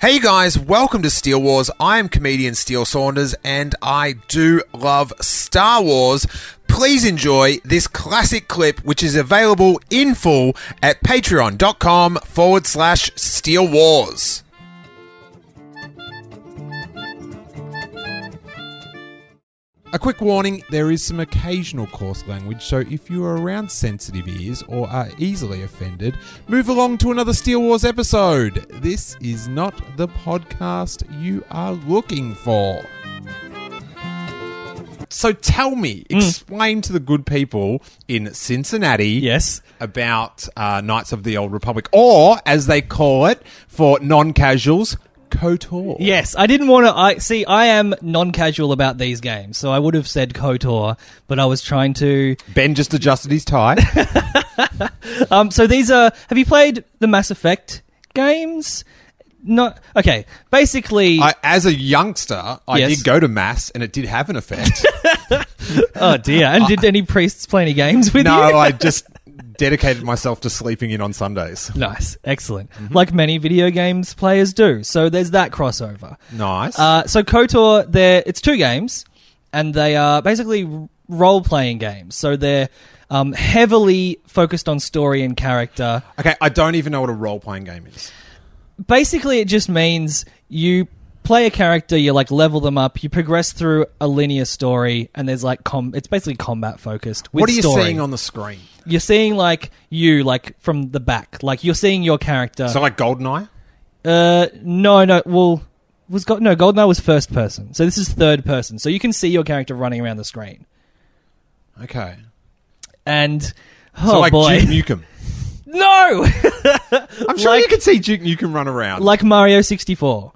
Hey guys, welcome to Steele Wars. I am comedian Steele Saunders and I do love Star Wars. Please enjoy this classic clip which is available in full at patreon.com forward slash Steele Wars. A quick warning there is some occasional coarse language, so if you are around sensitive ears or are easily offended, move along to another Steele Wars episode. This is not the podcast you are looking for. So tell me, explain to the good people in Cincinnati Yes. about uh, Knights of the Old Republic, or as they call it for non casuals, KOTOR. Yes, I didn't want to. I see. I am non-casual about these games, so I would have said Kotor, but I was trying to. Ben just adjusted his tie. Um, so these are. Have you played the Mass Effect games? Not okay. Basically, I, as a youngster, I Yes. did go to mass, and it did have an effect. oh dear. And did any priests play any games with you? no, you? I just dedicated myself to sleeping in on Sundays. nice, excellent. Like many video games players do. So there's that crossover. Nice. Uh, so KOTOR, they're, it's two games, and they are basically role playing games. So they're um, heavily focused on story and character. okay, I don't even know what a role playing game is. Basically, it just means you play a character, you like level them up, you progress through a linear story, and there's like com. It's basically combat focused. With what are you story. seeing on the screen? You're seeing like you, like from the back, like you're seeing your character. So, like Goldeneye? Uh, no, no. Well, was God? No, Goldeneye was first person. So this is third person. So you can see your character running around the screen. Okay. And oh so, like boy, Duke Nukem. no, I'm sure Like- you can see Duke Nukem run around. like Mario sixty four.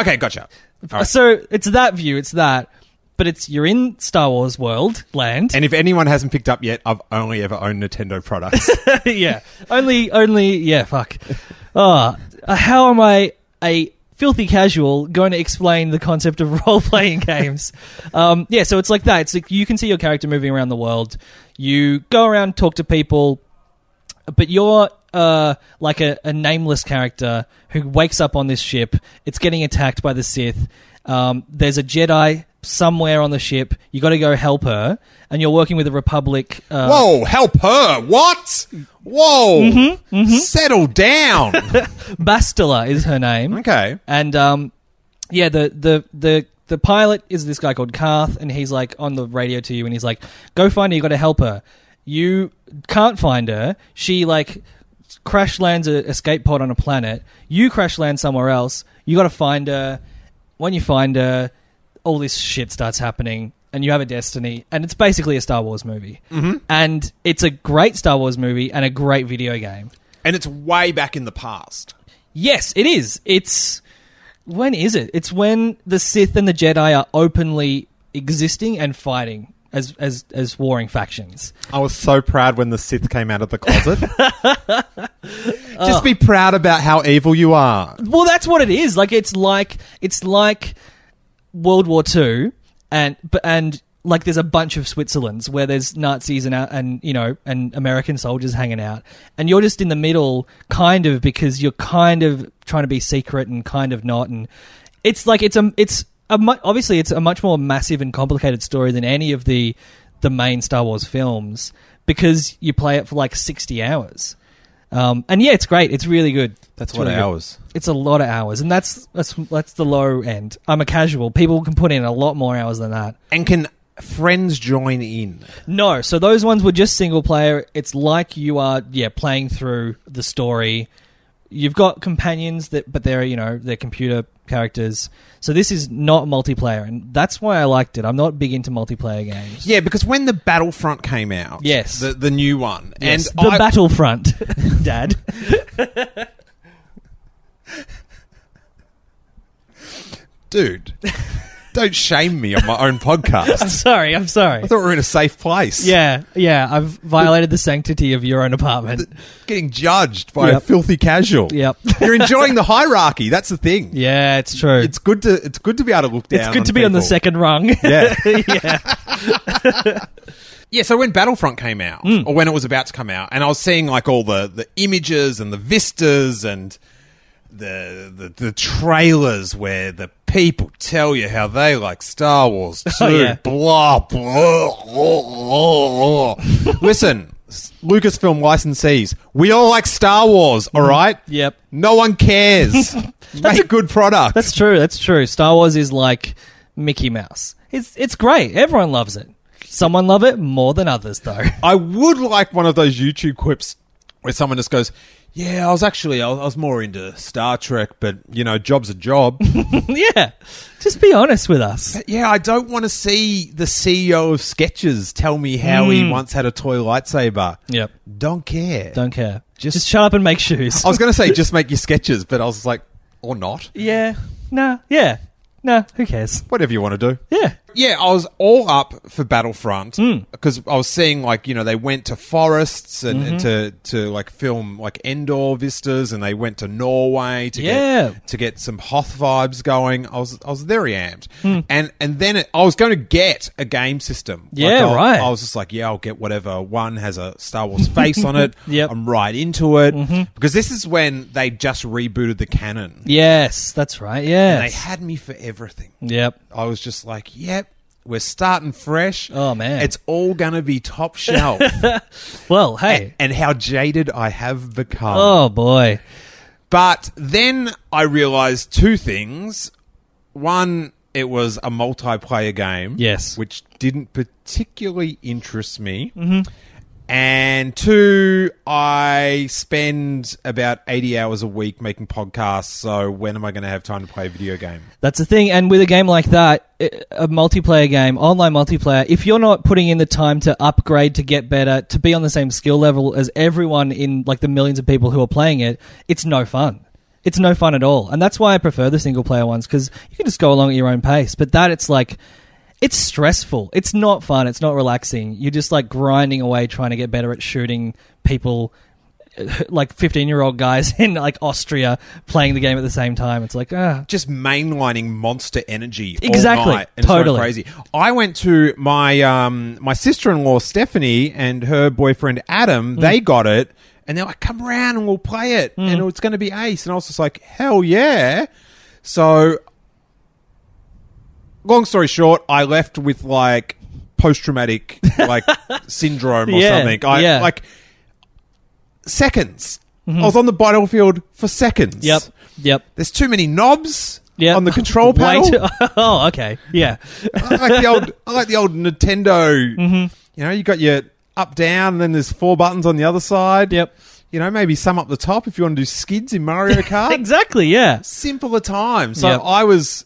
Okay, gotcha. Right. So it's that view. It's that, but it's you're in Star Wars world land. And if anyone hasn't picked up yet, I've only ever owned Nintendo products. yeah, only, only, yeah. Fuck. Oh, how am I a filthy casual going to explain the concept of role playing games? Um, yeah, so it's like that. It's like you can see your character moving around the world. You go around, talk to people, but you're uh, like a, a nameless character who wakes up on this ship. It's getting attacked by the Sith. Um, there's a Jedi somewhere on the ship. You got to go help her, and you're working with the Republic. Uh, Whoa, help her! What? Whoa! Mm-hmm, Settle down. Bastila is her name. okay. And um, yeah, the the the the pilot is this guy called Carth, and he's like on the radio to you, and he's like, "Go find her. You got to help her. You can't find her. She like crash lands a escape pod on a planet. You crash land somewhere else. You got to find her. When you find her, all this shit starts happening." And you have a destiny, and it's basically a Star Wars movie. Mm-hmm. And it's a great Star Wars movie and a great video game. And it's way back in the past. Yes, it is. It's when is it? It's when the Sith and the Jedi are openly existing and fighting as as as warring factions. I was so proud when the Sith came out of the closet. Just be proud about how evil you are. Well, that's what it is. Like it's like it's like World War Two, and but and like there's a bunch of Switzerlands where there's Nazis and uh, and you know and American soldiers hanging out, and you're just in the middle, kind of because you're kind of trying to be secret and kind of not, and it's like it's a it's a mu- obviously it's a much more massive and complicated story than any of the the main Star Wars films because you play it for like sixty hours. Um, and yeah, it's great. It's really good. That's It's what really good. hours. It's a lot of hours, and that's that's that's the low end. I'm a casual. People can put in a lot more hours than that. And can friends join in? No, so those ones were just single player. It's like you are, yeah, playing through the story. You've got companions that, but they're you know they're computer characters. So this is not multiplayer, and that's why I liked it. I'm not big into multiplayer games. Yeah, because when the Battlefront came out, Yes. the the new one, Yes, and the I, Battlefront, Dad. dude, don't shame me on my own podcast. I'm sorry. I'm sorry. I thought we were in a safe place. Yeah, yeah. I've violated the sanctity of your own apartment. getting judged by a Yep. filthy casual. Yep. You're enjoying the hierarchy. That's the thing. Yeah, it's true. It's good to it's good to be able to look down. It's good to be on the people. second rung. Yeah. yeah. Yeah, so when Battlefront came out, Hmm. or when it was about to come out, and I was seeing like all the, the images and the vistas and the, the the trailers where the people tell you how they like Star Wars oh, too. Oh, yeah. Blah blah. blah, blah. Listen, Lucasfilm licensees, we all like Star Wars, mm-hmm. all right? Yep. No one cares. Make a good product. That's true. That's true. Star Wars is like Mickey Mouse. It's it's great. Everyone loves it. Someone love it more than others, though. I would like one of those YouTube quips where someone just goes, "Yeah, I was actually I was, more into Star Trek, but you know, job's a job." yeah. Just be honest with us. yeah, I don't want to see the CEO of Skechers tell me how he mm. once had a toy lightsaber. Yep. Don't care. Don't care. Just- Just, shut up and make shoes. I was going to say just make your sketches, but I was like, or not. yeah. Nah. Yeah. Nah. Who cares? Whatever you want to do. Yeah. Yeah, I was all up for Battlefront Hmm. because I was seeing like you know they went to forests and, Mm-hmm. and to to like film like Endor vistas and they went to Norway to Yeah. get to get some Hoth vibes going. I was I was very amped, Hmm. and and then it, I was going to get a game system. Yeah, I, right. I was just like, yeah, I'll get whatever one has a Star Wars face on it. Yep. I'm right into it because this is when they just rebooted the canon. Yes, that's right. And Yeah. they had me for everything. Yep. I was just like, yep, we're starting fresh. Oh, man. It's all going to be top shelf. Well, hey. and how jaded I have become. Oh boy. But then I realized two things. One, it was a multiplayer game. Yes. Which didn't particularly interest me. Mm-hmm. And two, I spend about 80 hours a week making podcasts. So when am I going to have time to play a video game? That's the thing. And with a game like that, a multiplayer game, online multiplayer, if you're not putting in the time to upgrade, to get better, to be on the same skill level as everyone in like the millions of people who are playing it, it's no fun. It's no fun at all. And that's why I prefer the single player ones because you can just go along at your own pace. But that, it's like, it's stressful. It's not fun. It's not relaxing. You're just like grinding away trying to get better at shooting people like 15 year old guys in like Austria playing the game at the same time. It's like, ah, just mainlining monster energy all Exactly. night, and it's going Totally. crazy. I went to my um my sister in law Stephanie and her boyfriend Adam. Mm. They got it, and they're like, "Come around and we'll play it, Mm. and it's going to be ace." And I was just like, "Hell yeah!" So, long story short, I left with like post traumatic like syndrome or Yeah, something. I yeah. like seconds. I was on the battlefield for seconds. Yep. Yep. There's too many knobs Yep. on the control Way panel. too- oh, okay. Yeah. I like the old, I like the old Nintendo. Mm-hmm. You know, you got your up, down, and then there's four buttons on the other side. Yep. You know, maybe some up the top if you want to do skids in Mario Kart. Exactly. Yeah. Simpler times. So Yep. I was,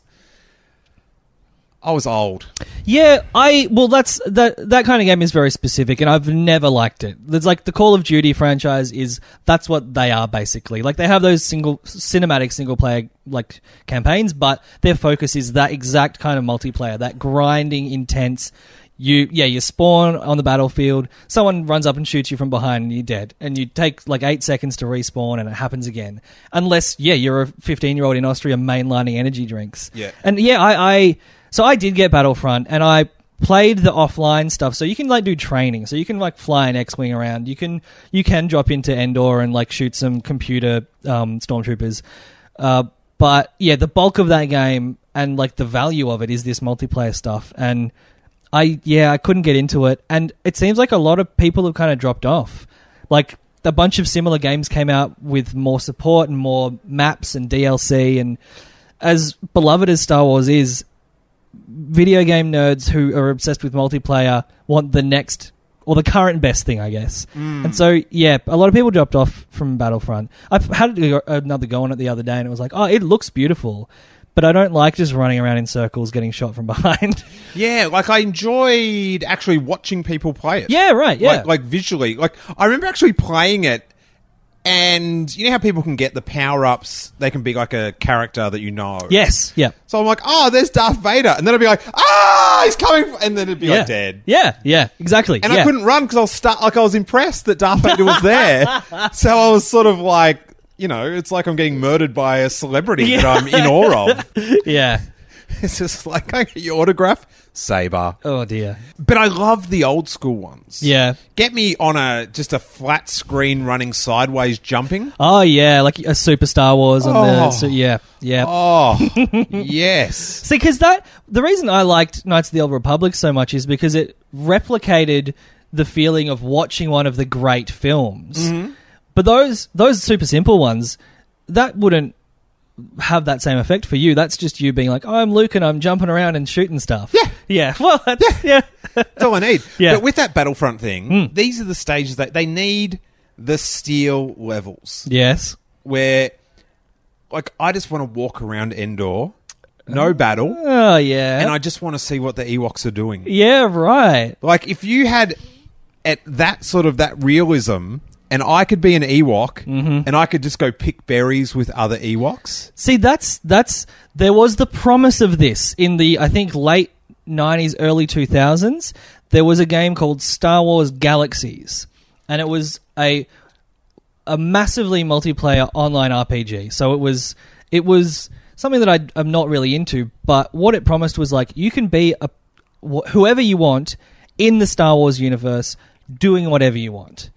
I was old. Yeah, I well, that's that that kind of game is very specific, and I've never liked it. There's like the Call of Duty franchise is that's what they are basically. Like they have those single cinematic single player like campaigns, but their focus is that exact kind of multiplayer, that grinding, intense. You yeah, you spawn on the battlefield. Someone runs up and shoots you from behind, and you're dead. And you take like eight seconds to respawn, and it happens again. Unless yeah, you're a 15 year old in Austria mainlining energy drinks. Yeah. And yeah, I, I so I did get Battlefront and I played the offline stuff. So you can like do training. So you can like fly an X-wing around. You can you can drop into Endor and like shoot some computer um, stormtroopers. Uh, but yeah, the bulk of that game and like the value of it is this multiplayer stuff. And I yeah, I couldn't get into it. And it seems like a lot of people have kind of dropped off. Like a bunch of similar games came out with more support and more maps and DLC and as beloved as Star Wars is, video game nerds who are obsessed with multiplayer want the next or the current best thing, I guess. Mm. And so, yeah, a lot of people dropped off from Battlefront. I've had another go on it the other day, and it was like, oh, it looks beautiful, but I don't like just running around in circles getting shot from behind. Yeah, like I enjoyed actually watching people play it. yeah, right. Yeah. Like, like visually. Like I remember actually playing it and you know how people can get the power ups, they can be like a character that you know. yes. Yeah. So I'm like, oh, there's Darth Vader. And then I'd be like, ah, he's coming. And then it'd be yeah. like dead. Yeah. Yeah. Exactly. And yeah. I couldn't run because I was stuck. Like I was impressed that Darth Vader was there. so I was sort of like, you know, it's like I'm getting murdered by a celebrity that I'm in awe of. Yeah. It's just like, I get your autograph? Saber. Oh dear. But I love the old school ones. Yeah. Get me on a just a flat screen running sideways jumping. Oh yeah, like a Super Star Wars on Oh. the. So, yeah. Yeah. Oh, yes. See, because that the reason I liked Knights of the Old Republic so much is because it replicated the feeling of watching one of the great films. Mm-hmm. But those those super simple ones, that wouldn't have that same effect for you. That's just you being like, oh, I'm Luke and I'm jumping around and shooting stuff. Yeah. yeah. Well, that's, yeah, That's all I need. Yeah. But with that Battlefront thing, hmm. these are the stages that they need the steel levels yes. where, like, I just want to walk around Endor, no ah, battle, Oh yeah. and I just want to see what the Ewoks are doing. yeah. Right. Like, if you had at that sort of that realism, and I could be an Ewok, mm-hmm. and I could just go pick berries with other Ewoks. See, that's that's there was the promise of this in the I think late '90s, early 2000s. There was a game called Star Wars Galaxies, and it was a a massively multiplayer online RPG. So it was it was something that I, I'm not really into, but what it promised was like you can be a wh- whoever you want in the Star Wars universe, doing whatever you want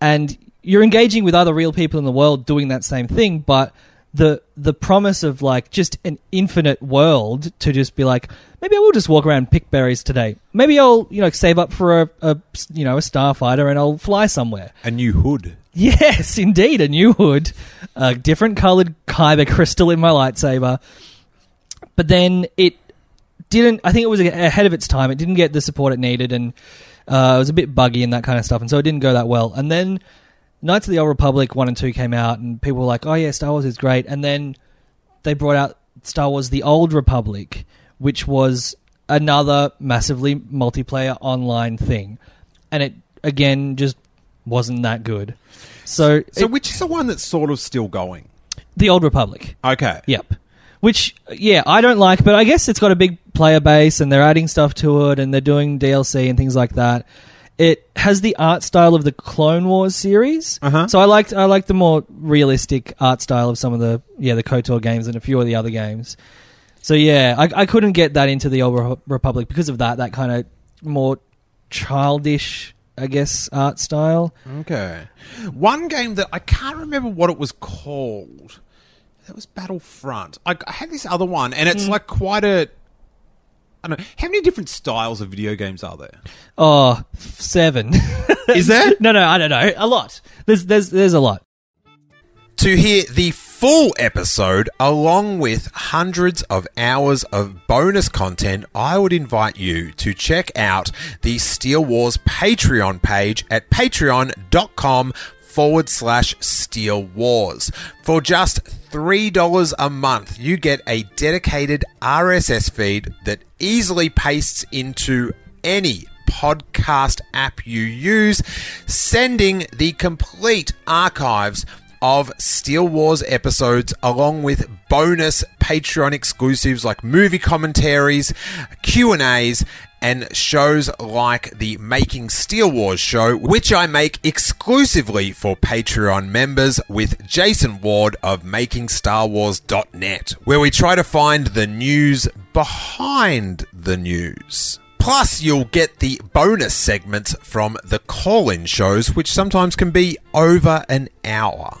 and you're engaging with other real people in the world doing that same thing but the the promise of like just an infinite world to just be like maybe I will just walk around and pick berries today. Maybe I'll you know save up for a, a you know a starfighter and I'll fly somewhere. A new hood. yes indeed a new hood. A different colored kyber crystal in my lightsaber. But then it didn't i think it was ahead of its time. It didn't get the support it needed and uh, it was a bit buggy and that kind of stuff and so it didn't go that well and then knights of the old republic 1 and 2 came out and people were like oh yeah star wars is great and then they brought out star wars the old republic which was another massively multiplayer online thing and it again just wasn't that good so, So, it- which is the one that's sort of still going? the old republic Okay. Yep. Which, yeah, I don't like, but I guess it's got a big player base and they're adding stuff to it and they're doing DLC and things like that. It has the art style of the Clone Wars series, Uh-huh. so I liked I liked the more realistic art style of some of the yeah the Kotor games and a few of the other games. So yeah, I, I couldn't get that into the Old Re- Republic because of that that kind of more childish, I guess, art style. Okay. One game that I can't remember what it was called. That was Battlefront. I, I had this other one, and it's mm. like quite a. I don't know. How many different styles of video games are there? Oh, seven. Is there? no, no, I don't know. A lot. There's there's there's a lot. To hear the full episode, along with hundreds of hours of bonus content, I would invite you to check out the Steele Wars Patreon page at patreon.com forward slash Steele Wars. For just $3 a month, you get a dedicated RSS feed that easily pastes into any podcast app you use, sending the complete archives of Steele Wars episodes along with bonus Patreon exclusives like movie commentaries, Q&As and shows like the Making Steele Wars show which I make exclusively for Patreon members with Jason Ward of MakingStarWars.net where we try to find the news behind the news. Plus, you'll get the bonus segments from the call in shows, which sometimes can be over an hour.